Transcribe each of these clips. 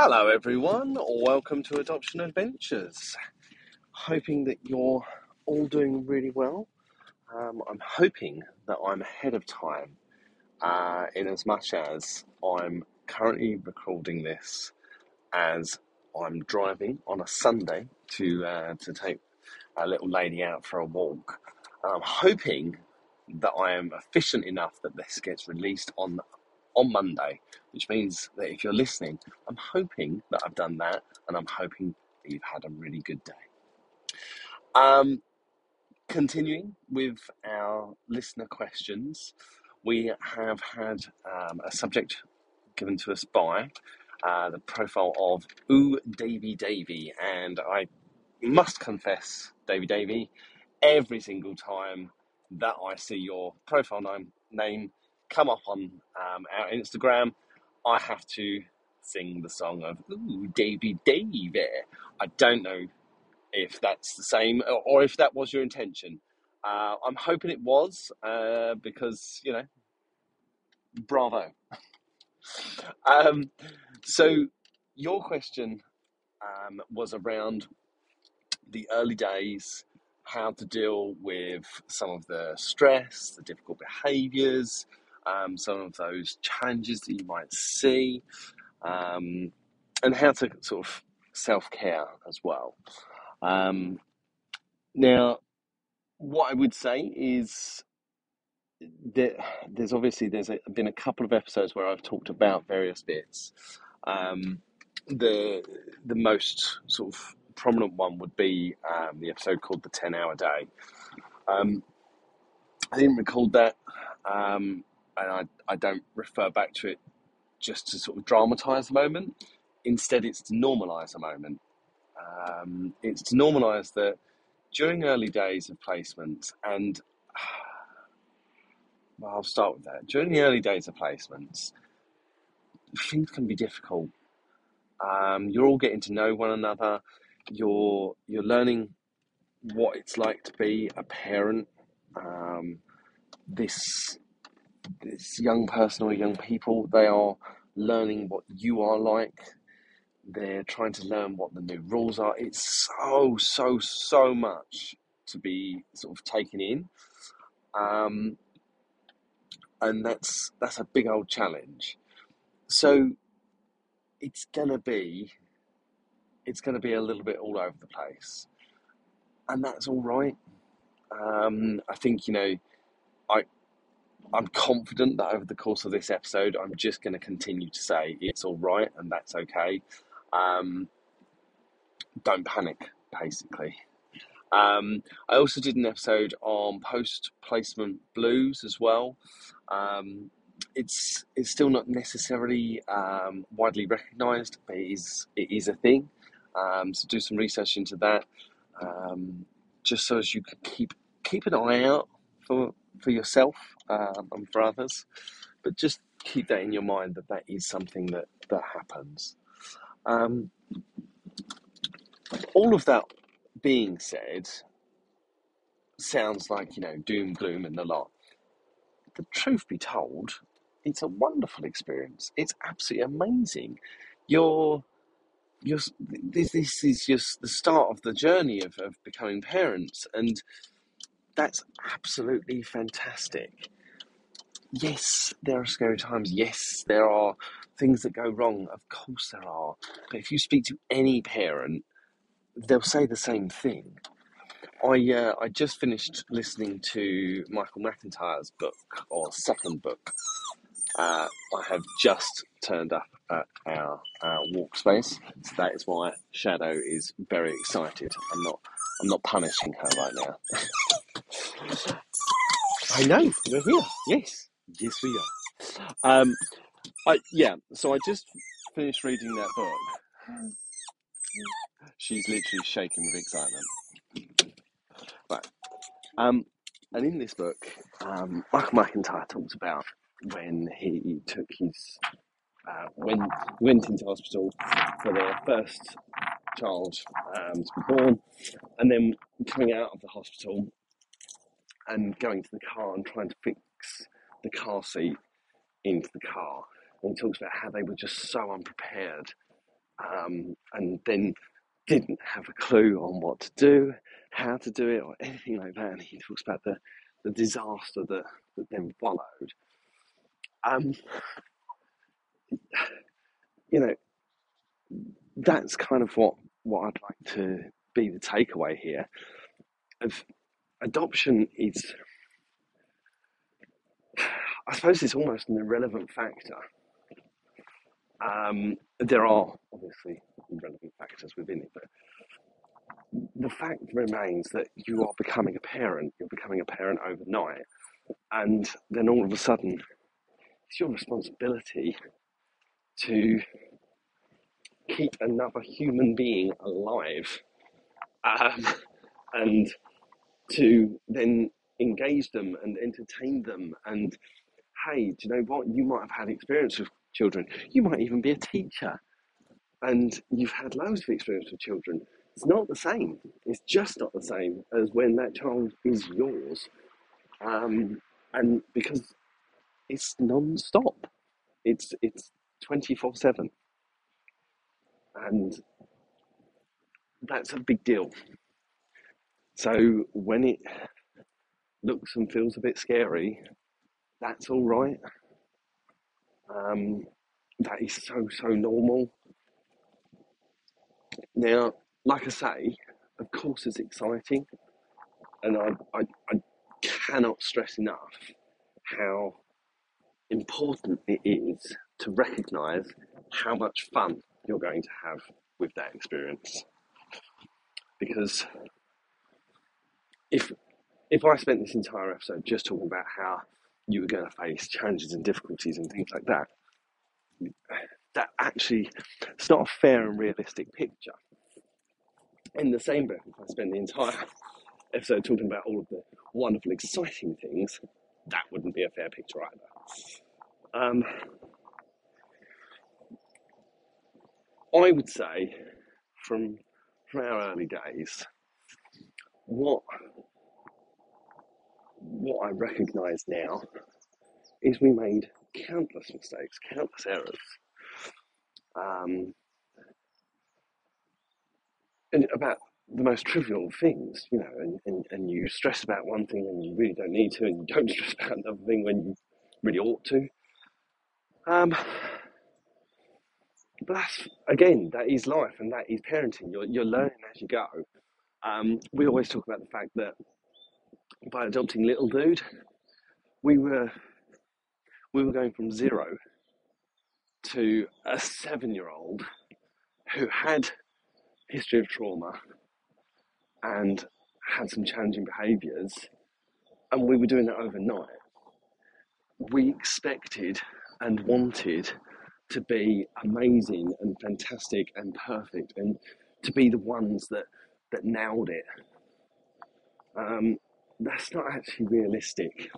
Hello, everyone. Welcome to Adoption Adventures. Hoping that you're all doing really well. Um, I'm hoping that I'm ahead of time uh, in as much as I'm currently recording this as I'm driving on a Sunday to uh, to take a little lady out for a walk. I'm hoping that I am efficient enough that this gets released on on Monday, which means that if you're listening, I'm hoping that I've done that and I'm hoping that you've had a really good day. Um, continuing with our listener questions, we have had um, a subject given to us by uh, the profile of Ooh Davy Davy, and I must confess, Davy Davy, every single time that I see your profile name, name come up on um, our Instagram, I have to sing the song of Ooh, Davy Davy. I don't know if that's the same or, if that was your intention. Uh, I'm hoping it was uh, because, you know, bravo. um, so, your question um, was around the early days, how to deal with some of the stress, the difficult behaviors, um, some of those challenges that you might see, um, and how to sort of self care as well. Um, now, what I would say is that there's obviously there's a, been a couple of episodes where I've talked about various bits. Um, the the most sort of prominent one would be um, the episode called the Ten Hour Day. Um, I didn't record that, um, and I, I don't refer back to it just to sort of dramatise the moment. Instead, it's to normalise a moment. Um, it's to normalise that during early days of placement, and well, I'll start with that. During the early days of placements, things can be difficult. Um, you're all getting to know one another. You're you're learning what it's like to be a parent. Um, this this young person or young people, they are learning what you are like. They're trying to learn what the new rules are. It's so, so, so much to be sort of taken in. Um, and that's that's a big old challenge. So it's gonna be it's gonna be a little bit all over the place, and that's all right. Um, I think you know, I'm confident that over the course of this episode, I'm just going to continue to say it's all right and that's okay. Um, don't panic, basically. Um, I also did an episode on post placement blues as well. Um, it's it's still not necessarily um, widely recognised, but it is it is a thing. Um, so do some research into that, um, just so as you can keep keep an eye out for for yourself um, and for others, but just keep that in your mind that that is something that that happens. Um, all of that being said, sounds like you know doom gloom and the lot. The truth be told, it's a wonderful experience. It's absolutely amazing. You're you're, this, this is just the start of the journey of, of becoming parents, and that's absolutely fantastic. Yes, there are scary times. Yes, there are things that go wrong. Of course, there are. But if you speak to any parent, they'll say the same thing. I uh, I just finished listening to Michael McIntyre's book or second book. Uh, I have just turned up at our, walk space, so that is why Shadow is very excited. I'm not I'm not punishing her right now. I know we're here. Yes, yes we are. Um, I yeah. So I just finished reading that book. She's literally shaking with excitement. Right. Um, and in this book, um, Michael McIntyre talks about when he took his uh, when went into hospital for their first child um, to be born, and then coming out of the hospital and going to the car and trying to fix the car seat into the car. And he talks about how they were just so unprepared um, and then didn't have a clue on what to do, how to do it, or anything like that. And he talks about the, the disaster that, that then followed. Um, you know, that's kind of what, what I'd like to be the takeaway here. Of adoption is, I suppose, it's almost an irrelevant factor. Um, there are obviously relevant factors within it, but the fact remains that you are becoming a parent. You're becoming a parent overnight, and then all of a sudden, it's your responsibility to keep another human being alive um, and to then engage them and entertain them and hey do you know what? You might have had experience with children. You might even be a teacher. And you've had loads of experience with children. It's not the same. It's just not the same as when that child is yours. Um, and because it's non-stop. It's it's 24 7 and that's a big deal so when it looks and feels a bit scary that's all right um, that is so so normal now like i say of course it's exciting and i, I, I cannot stress enough how important it is to recognize how much fun you're going to have with that experience. Because if if I spent this entire episode just talking about how you were going to face challenges and difficulties and things like that, that actually it's not a fair and realistic picture. In the same breath, if I spend the entire episode talking about all of the wonderful, exciting things, that wouldn't be a fair picture either. Um, I would say from from our early days, what what I recognise now is we made countless mistakes, countless errors. Um, and about the most trivial things, you know, and, and, and you stress about one thing and you really don't need to, and you don't stress about another thing when you really ought to. Um, but that's again, that is life and that is parenting. You're you're learning as you go. Um, we always talk about the fact that by adopting little dude, we were we were going from zero to a seven year old who had history of trauma and had some challenging behaviours and we were doing that overnight. We expected and wanted to be amazing and fantastic and perfect and to be the ones that, that nailed it. Um, that's not actually realistic.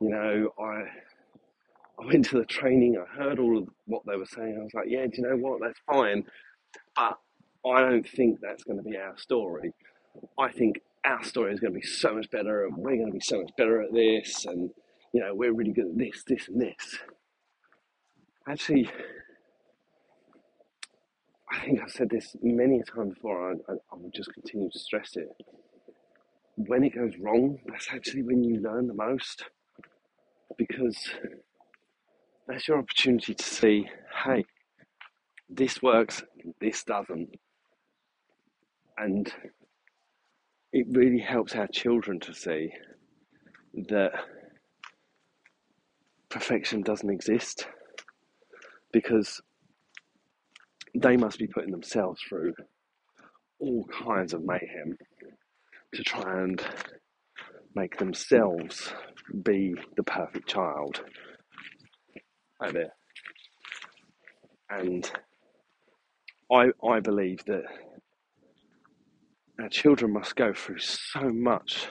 You know, I I went to the training, I heard all of what they were saying, I was like, yeah, do you know what, that's fine. But I don't think that's going to be our story. I think our story is going to be so much better and we're going to be so much better at this and you know, we're really good at this, this and this actually, I think I've said this many a time before, I, I, I will just continue to stress it. When it goes wrong, that's actually when you learn the most because that's your opportunity to see hey, this works, this doesn't. And it really helps our children to see that perfection doesn't exist because they must be putting themselves through all kinds of mayhem to try and make themselves be the perfect child out there. And I, I believe that our children must go through so much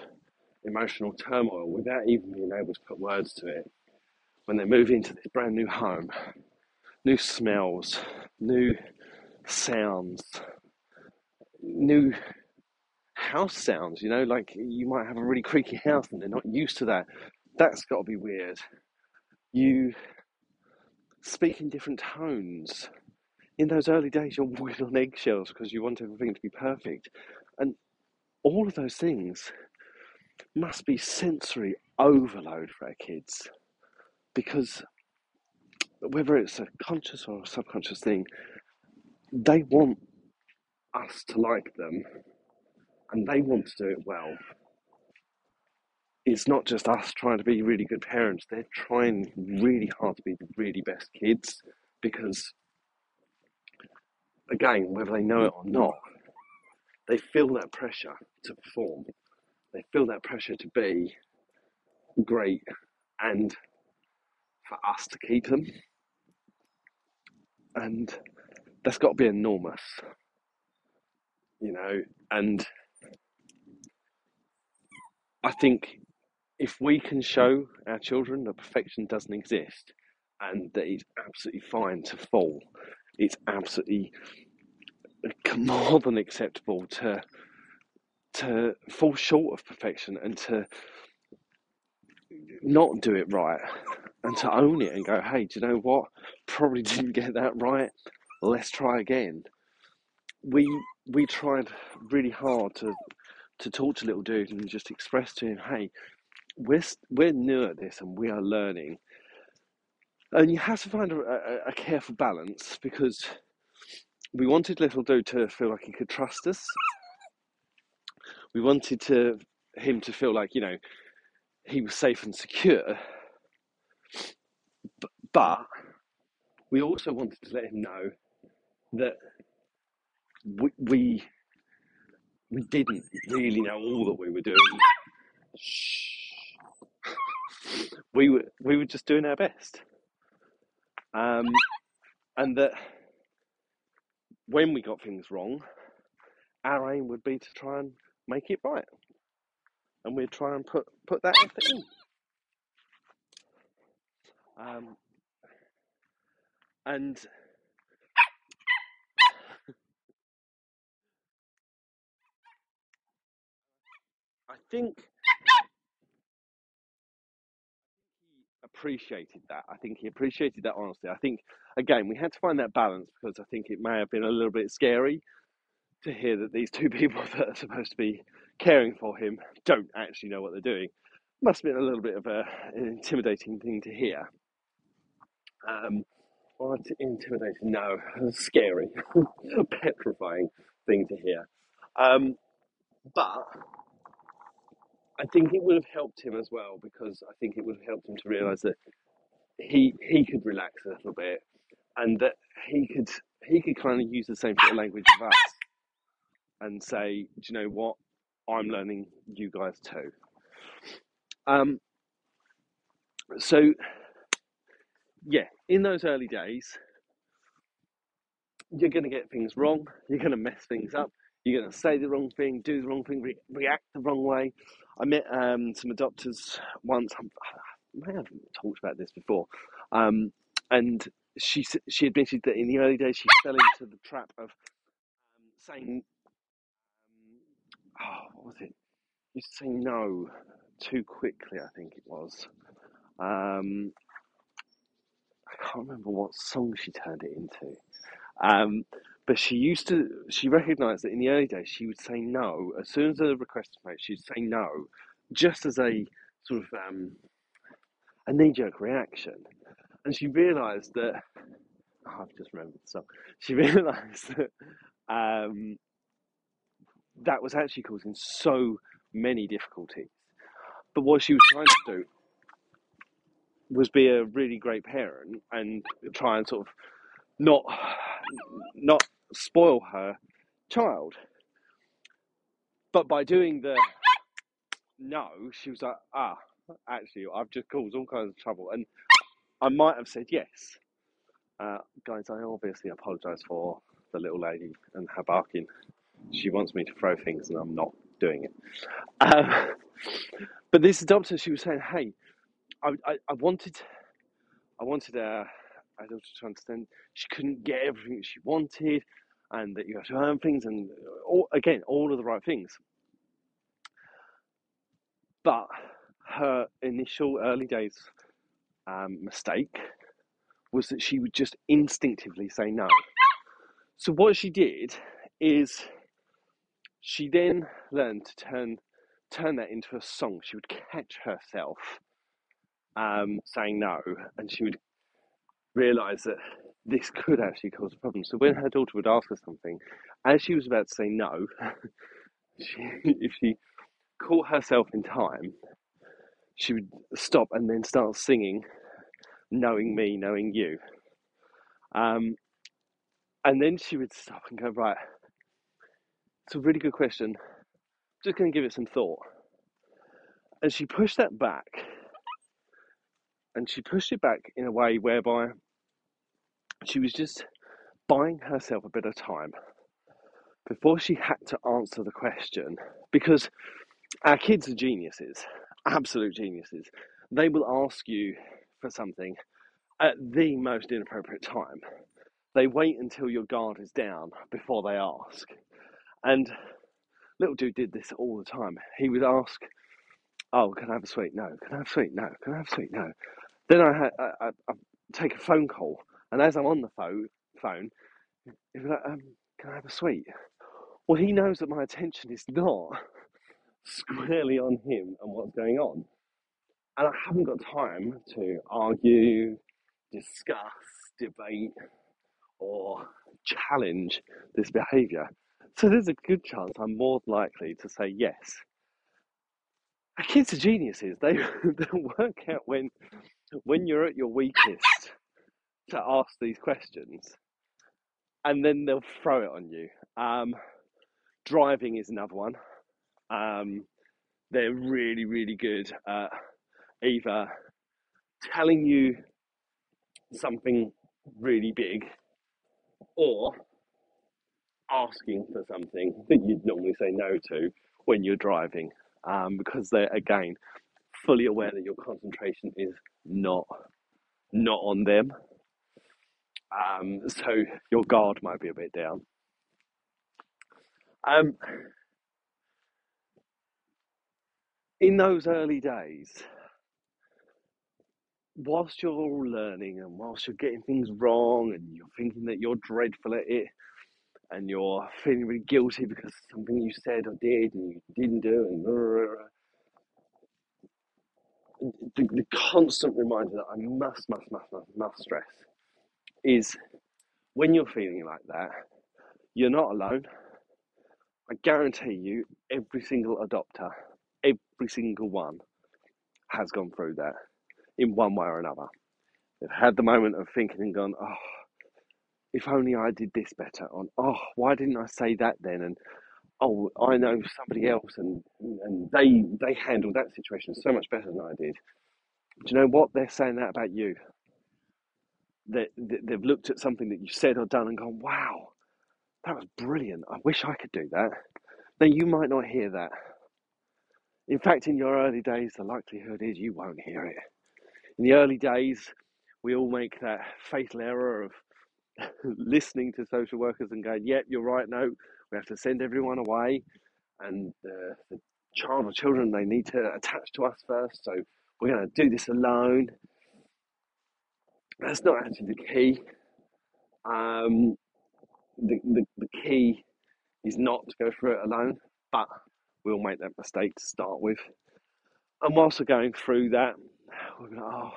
emotional turmoil without even being able to put words to it when they move into this brand new home new smells, new sounds, new house sounds. You know, like you might have a really creaky house and they're not used to that. That's got to be weird. You speak in different tones. in those early days, you're walking on eggshells because you want everything to be perfect. And all of those things must be sensory overload for our kids because whether it's a conscious or a subconscious thing, they want us to like them and they want to do it well. It's not just us trying to be really good parents, they're trying really hard to be the really best kids because, again, whether they know it or not, they feel that pressure to perform. They feel that pressure to be great and for us to keep them. And that's got to be enormous, you know. And I think if we can show our children that perfection doesn't exist and that it's absolutely fine to fall, it's absolutely more than acceptable to to fall short of perfection and to not do it right and to own it and go, hey, do you know what? Probably didn't get that right. Let's try again. We we tried really hard to to talk to little dude and just express to him, hey, we're we're new at this and we are learning. And you have to find a, a, a careful balance because we wanted little dude to feel like he could trust us. We wanted to him to feel like you know he was safe and secure, but we also wanted to let him know that we we, we didn't really know all that we were doing. We were we were just doing our best, um, and that when we got things wrong, our aim would be to try and make it right, and we'd try and put put that effort in. Um, and I think he appreciated that. I think he appreciated that honesty. I think again we had to find that balance because I think it may have been a little bit scary to hear that these two people that are supposed to be caring for him don't actually know what they're doing. Must have been a little bit of a, an intimidating thing to hear. Um, or intimidating? No, scary, petrifying thing to hear. Um, but I think it would have helped him as well because I think it would have helped him to realise that he he could relax a little bit and that he could he could kind of use the same sort of language of us and say, do you know what? I'm learning you guys too. Um, so yeah, in those early days, you're going to get things wrong. You're going to mess things up. You're going to say the wrong thing, do the wrong thing, re- react the wrong way. I met um, some adopters once. I may have talked about this before, um, and she she admitted that in the early days she fell into the trap of um, saying, um, "Oh, what was it?" You say no too quickly. I think it was. Um, I can't remember what song she turned it into. Um, but she used to, she recognised that in the early days she would say no. As soon as a request was made, she'd say no, just as a sort of um, a knee jerk reaction. And she realised that, oh, I've just remembered the song, she realised that um, that was actually causing so many difficulties. But what she was trying to do was be a really great parent and try and sort of not not spoil her child. But by doing the no, she was like, ah, actually, I've just caused all kinds of trouble, and I might have said yes. Uh, guys, I obviously apologise for the little lady and her barking. She wants me to throw things, and I'm not doing it. Um, but this adopter, she was saying, "Hey, I, I, I wanted, I wanted a, I don't understand she couldn't get everything she wanted, and that you have to earn things, and all, again, all of the right things. But her initial early days um, mistake was that she would just instinctively say no. So what she did is she then learned to turn turn that into a song. She would catch herself um, saying no, and she would realise that this could actually cause a problem. So when her daughter would ask her something, as she was about to say no, she, if she caught herself in time, she would stop and then start singing, knowing me, knowing you. Um, and then she would stop and go, right, it's a really good question. Just going to give it some thought. And she pushed that back. And she pushed it back in a way whereby she was just buying herself a bit of time before she had to answer the question. Because our kids are geniuses, absolute geniuses. They will ask you for something at the most inappropriate time. They wait until your guard is down before they ask. And little dude did this all the time. He would ask, "Oh, can I have a sweet? No. Can I have a sweet? No. Can I have a sweet? No." Then I had I, I, I take a phone call, and as I'm on the phone, phone, he'd like, um, "Can I have a sweet?" Well, he knows that my attention is not squarely on him and what's going on, and I haven't got time to argue, discuss, debate, or challenge this behaviour. So there's a good chance I'm more likely to say yes. Our kids are geniuses. They they work out when when you're at your weakest to ask these questions, and then they'll throw it on you. Um, driving is another one. Um, they're really really good at either telling you something really big or asking for something that you'd normally say no to when you're driving um, because they're again fully aware that your concentration is not not on them. Um, so your guard might be a bit down. Um, in those early days whilst you're all learning and whilst you're getting things wrong and you're thinking that you're dreadful at it and you're feeling really guilty because something you said or did and you didn't do, and the, the constant reminder that I must, must, must, must, must stress is when you're feeling like that, you're not alone. I guarantee you, every single adopter, every single one, has gone through that in one way or another. They've had the moment of thinking and gone, oh, if only I did this better. On oh, why didn't I say that then? And oh, I know somebody else, and and they they handled that situation so much better than I did. Do you know what they're saying that about you? They, they've looked at something that you said or done and gone, wow, that was brilliant. I wish I could do that. Now you might not hear that. In fact, in your early days, the likelihood is you won't hear it. In the early days, we all make that fatal error of listening to social workers and going, yep, you're right, no, we have to send everyone away. And uh, the child or children, they need to attach to us first. So we're going to do this alone. That's not actually the key. Um, the, the, the key is not to go through it alone, but we'll make that mistake to start with. And whilst we're going through that, we're going, oh,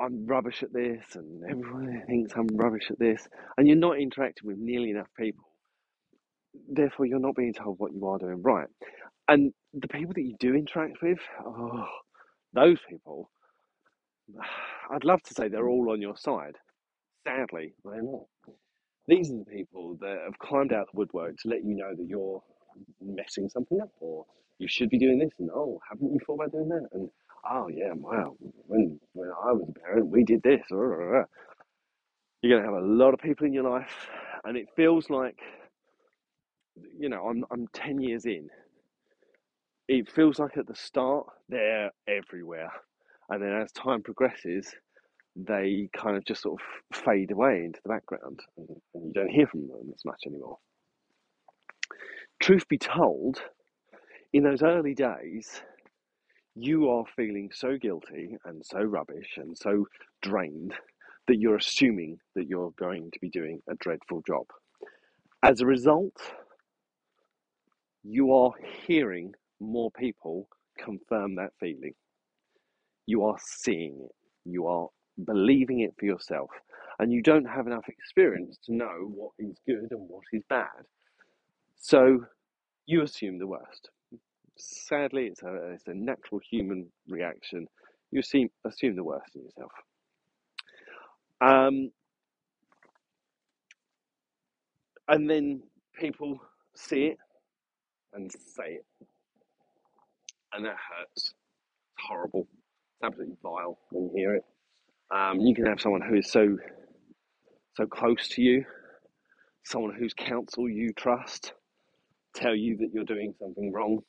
I'm rubbish at this, and everyone thinks I'm rubbish at this, and you're not interacting with nearly enough people. Therefore, you're not being told what you are doing right. And the people that you do interact with, oh, those people, I'd love to say they're all on your side. Sadly, they're not. These are the people that have climbed out the woodwork to let you know that you're messing something up, or you should be doing this, and oh, haven't you thought about doing that? And oh yeah, wow, when when I was a parent, we did this. You're going to have a lot of people in your life, and it feels like, you know, I'm I'm ten years in. It feels like at the start they're everywhere, and then as time progresses, they kind of just sort of fade away into the background, and, and you don't hear from them as much anymore. Truth be told, in those early days, you are feeling so guilty and so rubbish and so drained that you're assuming that you're going to be doing a dreadful job. As a result, you are hearing more people confirm that feeling. You are seeing it. You are believing it for yourself. And you don't have enough experience to know what is good and what is bad. So you assume the worst. Sadly, it's a, it's a natural human reaction. You assume, assume the worst in yourself. Um, and then people see it and say it. And that hurts. It's horrible. It's absolutely vile when you hear it. Um, you can have someone who is so so close to you, someone whose counsel you trust, tell you that you're doing something wrong.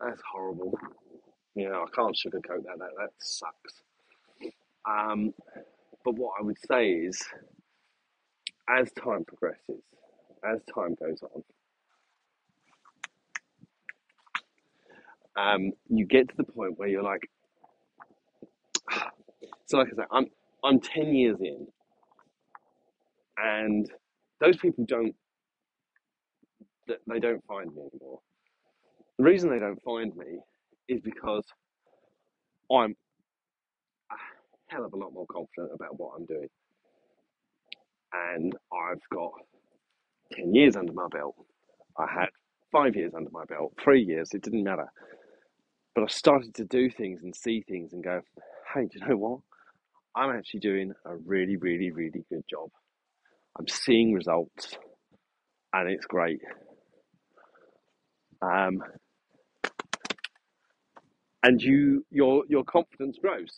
That's horrible. You know, I can't sugarcoat that. That that sucks. Um, but what I would say is, as time progresses, as time goes on, um, you get to the point where you're like, so like I said, I'm I'm ten years in, and those people don't they don't find me anymore. The reason they don't find me is because I'm a hell of a lot more confident about what I'm doing, and I've got ten years under my belt. I had five years under my belt, three years. It didn't matter, but I started to do things and see things and go, hey, do you know what? I'm actually doing a really, really, really good job. I'm seeing results, and it's great. Um, and you, your your confidence grows.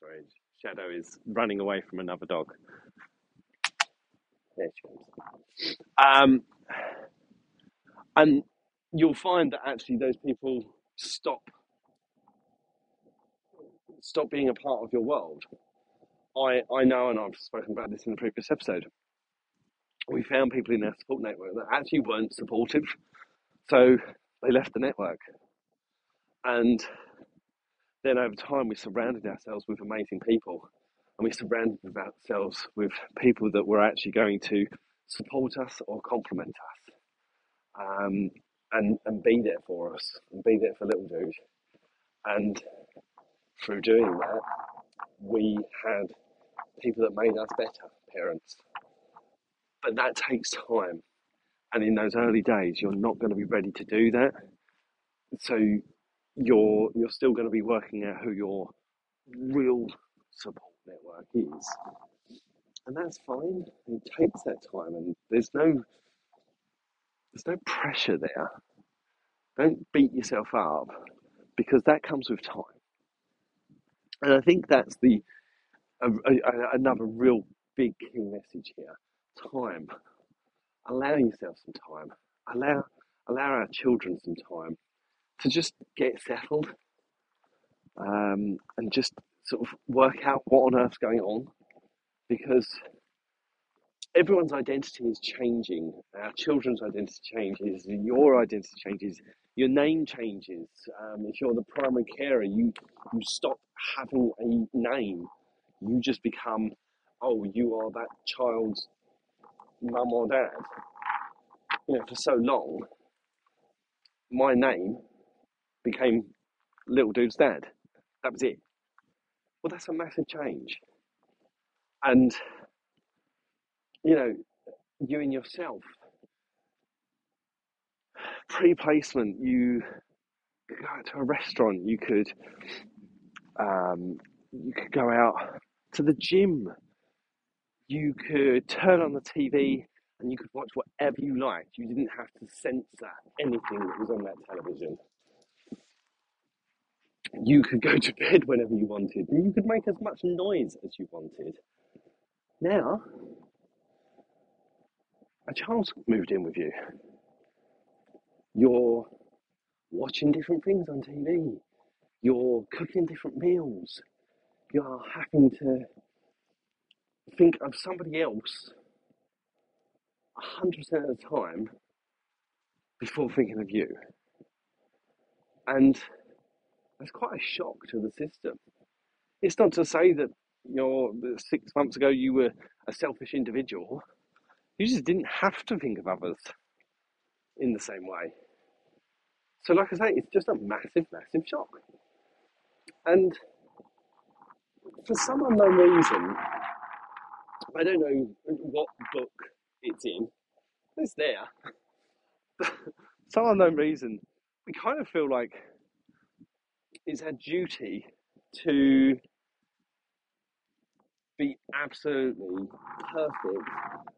Sorry, Shadow is running away from another dog. There she comes. Um, and you'll find that actually those people stop stop being a part of your world. I I know, and I've spoken about this in the previous episode. We found people in our support network that actually weren't supportive, so they left the network. And then over time, we surrounded ourselves with amazing people, and we surrounded ourselves with people that were actually going to support us or compliment us, um, and and be there for us, and be there for little dude. And through doing that, we had people that made us better parents. But that takes time. And in those early days, you're not going to be ready to do that. So you're you're still going to be working out who your real support network is. And that's fine. It takes that time and there's no there's no pressure there. Don't beat yourself up because that comes with time. And I think that's the a, a, another real big key message here. Time. Allow yourself some time. Allow allow our children some time to just get settled um, and just sort of work out what on earth's going on because everyone's identity is changing. Our children's identity changes. Your identity changes. Your name changes. Um, if you're the primary carer, you you stop having a name. You just become, oh, you are that child's mum or dad. You know, for so long, my name became little dude's dad. That was it. Well, that's a massive change. And you know, you and yourself. Pre placement, you go out to a restaurant, you could um, you could go out to the gym, you could turn on the TV and you could watch whatever you liked. You didn't have to censor anything that was on that television. You could go to bed whenever you wanted, and you could make as much noise as you wanted. Now, a child's moved in with you. You're watching different things on TV. You're cooking different meals. You're having to think of somebody else 100% of the time before thinking of you. And that's quite a shock to the system. It's not to say that you're six months ago you were a selfish individual. You just didn't have to think of others in the same way. So, like I say, it's just a massive, massive shock. And for some unknown reason, I don't know what book it's in, it's there. For some unknown reason, we kind of feel like it's our duty to be absolutely perfect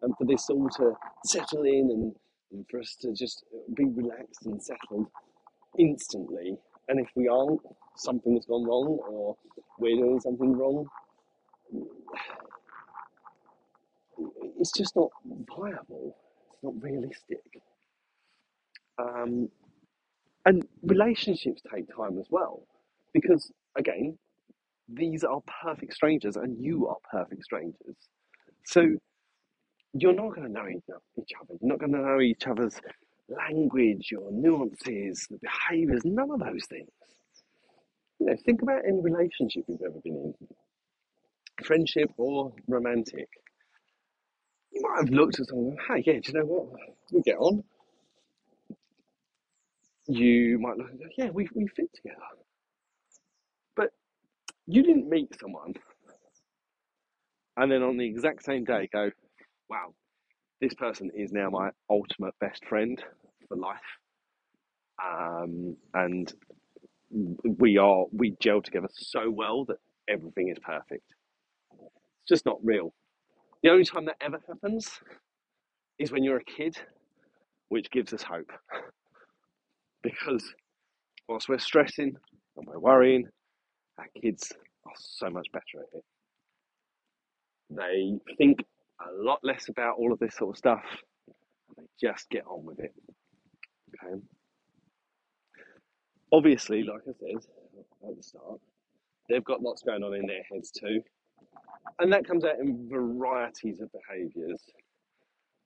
and for this all to settle in and, and for us to just be relaxed and settled instantly. And if we aren't, something has gone wrong or we're doing something wrong. It's just not viable. It's not realistic. Um, and relationships take time as well. Because, again, these are perfect strangers and you are perfect strangers. So you're not going to know each other. You're not going to know each other's language your nuances, the behaviours, none of those things. You know, think about any relationship you've ever been in, friendship or romantic. You might have looked at someone, and hey, yeah, do you know what? We get on. You might look and go, yeah, we, we fit together. But you didn't meet someone and then on the exact same day go, wow, this person is now my ultimate best friend for life. Um, and we are, we gel together so well that everything is perfect. It's just not real. The only time that ever happens is when you're a kid, which gives us hope. Because whilst we're stressing and we're worrying, our kids are so much better at it. They think a lot less about all of this sort of stuff and they just get on with it. Okay. Obviously, like I said at the start, they've got lots going on in their heads too. And that comes out in varieties of behaviours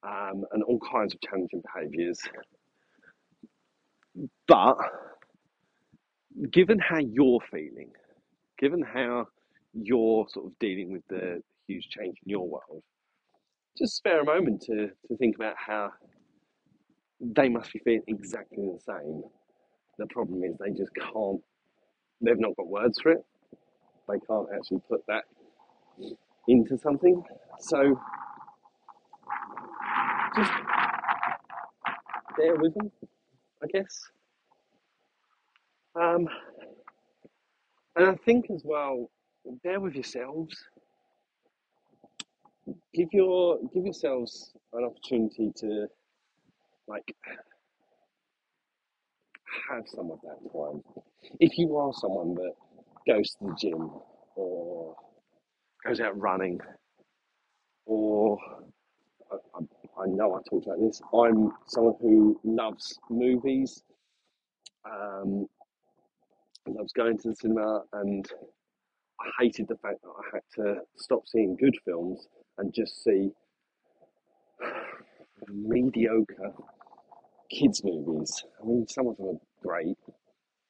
um, and all kinds of challenging behaviours. But given how you're feeling, given how you're sort of dealing with the huge change in your world, just spare a moment to, to think about how they must be feeling exactly the same. The problem is they just can't, they've not got words for it. They can't actually put that into something. So just bear with them, I guess. Um, and I think as well, bear with yourselves. Give your give yourselves an opportunity to like have some of that time. If you are someone that goes to the gym or goes out running, or I, I, know I talked about this, I'm someone who loves movies, um, loves going to the cinema, and I hated the fact that I had to stop seeing good films and just see mediocre kids' movies. I mean, some of them are great,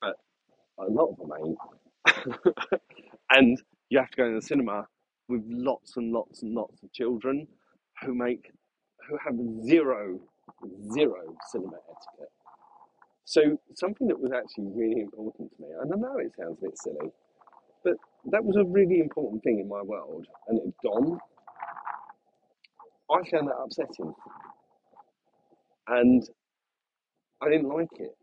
but a lot of them ain't. and you have to go to the cinema with lots and lots and lots of children who make who have zero zero cinema etiquette. So something that was actually really important to me, and I know it sounds a bit silly, but that was a really important thing in my world, and it gone. I found that upsetting, and I didn't like it.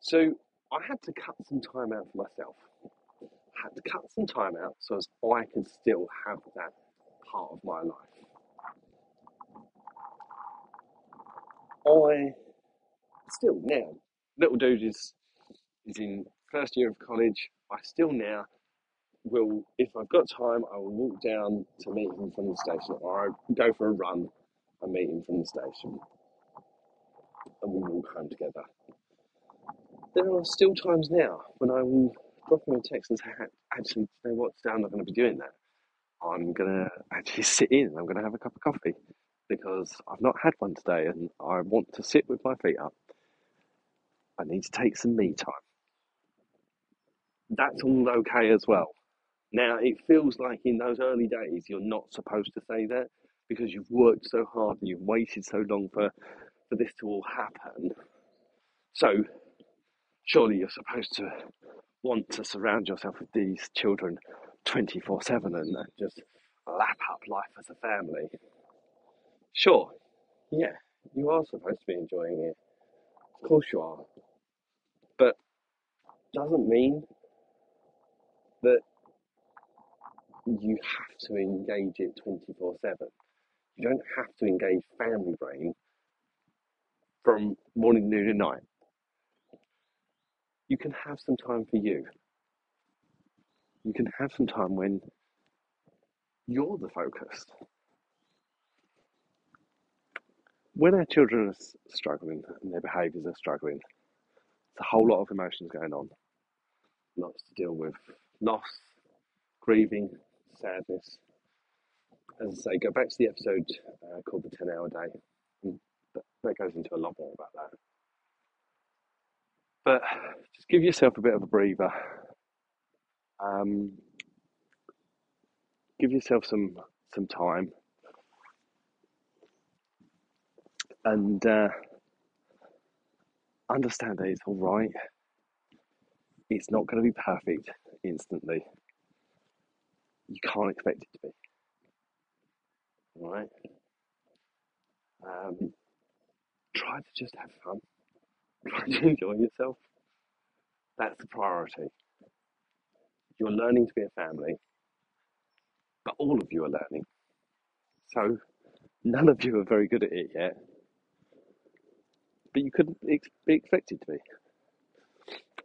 So I had to cut some time out for myself. Had to cut some time out so as I could still have that part of my life. I still now, little dude is is in first year of college. I still now will, if I've got time, I will walk down to meet him from the station, or I go for a run and meet him from the station, and we walk home together. There are still times now when I will and say, actually, you know what, today I'm not going to be doing that. I'm going to actually sit in and I'm going to have a cup of coffee because I've not had one today and I want to sit with my feet up. I need to take some me time. That's all okay as well. Now, it feels like in those early days you're not supposed to say that because you've worked so hard and you've waited so long for, for this to all happen. So, surely you're supposed to want to surround yourself with these children 24 7 and uh, just lap up life as a family. Sure, yeah, you are supposed to be enjoying it. Of course you are. But doesn't mean that you have to engage it 24 7. You don't have to engage family brain from morning, noon, and night. You can have some time for you. You can have some time when you're the focus. When our children are struggling and their behaviours are struggling, there's a whole lot of emotions going on. Lots to deal with loss, grieving, sadness. As I say, go back to the episode uh, called The 10 Hour Day. Mm, that goes into a lot more about that. But just give yourself a bit of a breather. Um, give yourself some some time, and uh, understand that it's all right. It's not going to be perfect instantly. You can't expect it to be. All right. Um, try to just have fun. Enjoy yourself. That's the priority. You're learning to be a family, but all of you are learning. So none of you are very good at it yet, but you couldn't ex- be expected to be.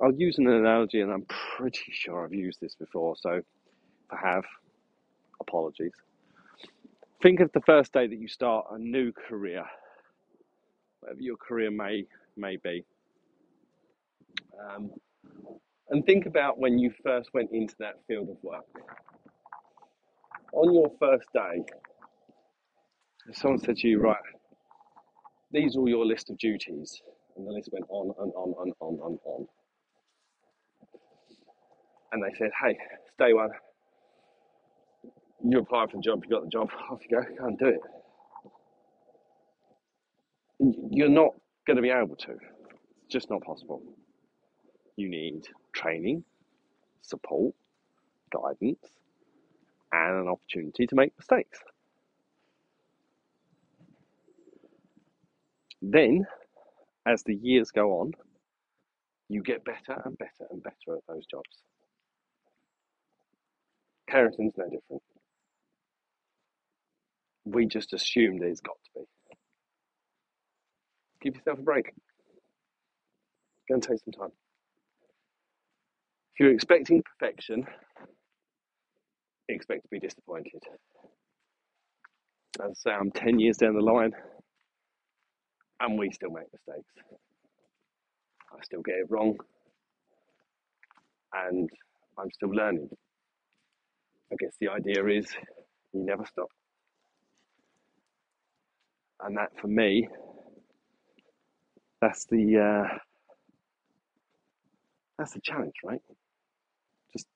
I'll use an analogy, and I'm pretty sure I've used this before, so if I have, apologies. Think of the first day that you start a new career, whatever your career may may be. Um, and think about when you first went into that field of work. On your first day, someone said to you, right, these are all your list of duties. And the list went on and on and on and on. And they said, hey, it's day one. You applied for the job, you got the job, off you go, go and do it. You're not going to be able to. It's just not possible. You need training, support, guidance, and an opportunity to make mistakes. Then, as the years go on, you get better and better and better at those jobs. Parenting's no different. We just assumed it's got to be. Give yourself a break. Go and take some time. If you're expecting perfection, expect to be disappointed. As I say, I'm 10 years down the line and we still make mistakes. I still get it wrong and I'm still learning. I guess the idea is you never stop. And that for me, that's the uh, that's the challenge, right? Just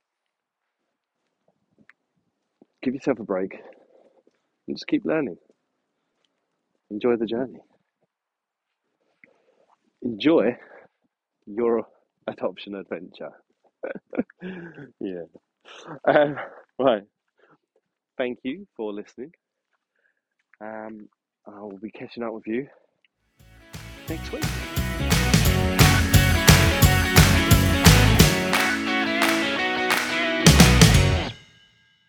give yourself a break and just keep learning. Enjoy the journey. Enjoy your adoption adventure. yeah. Um, right. Thank you for listening. Um, I will be catching up with you next week.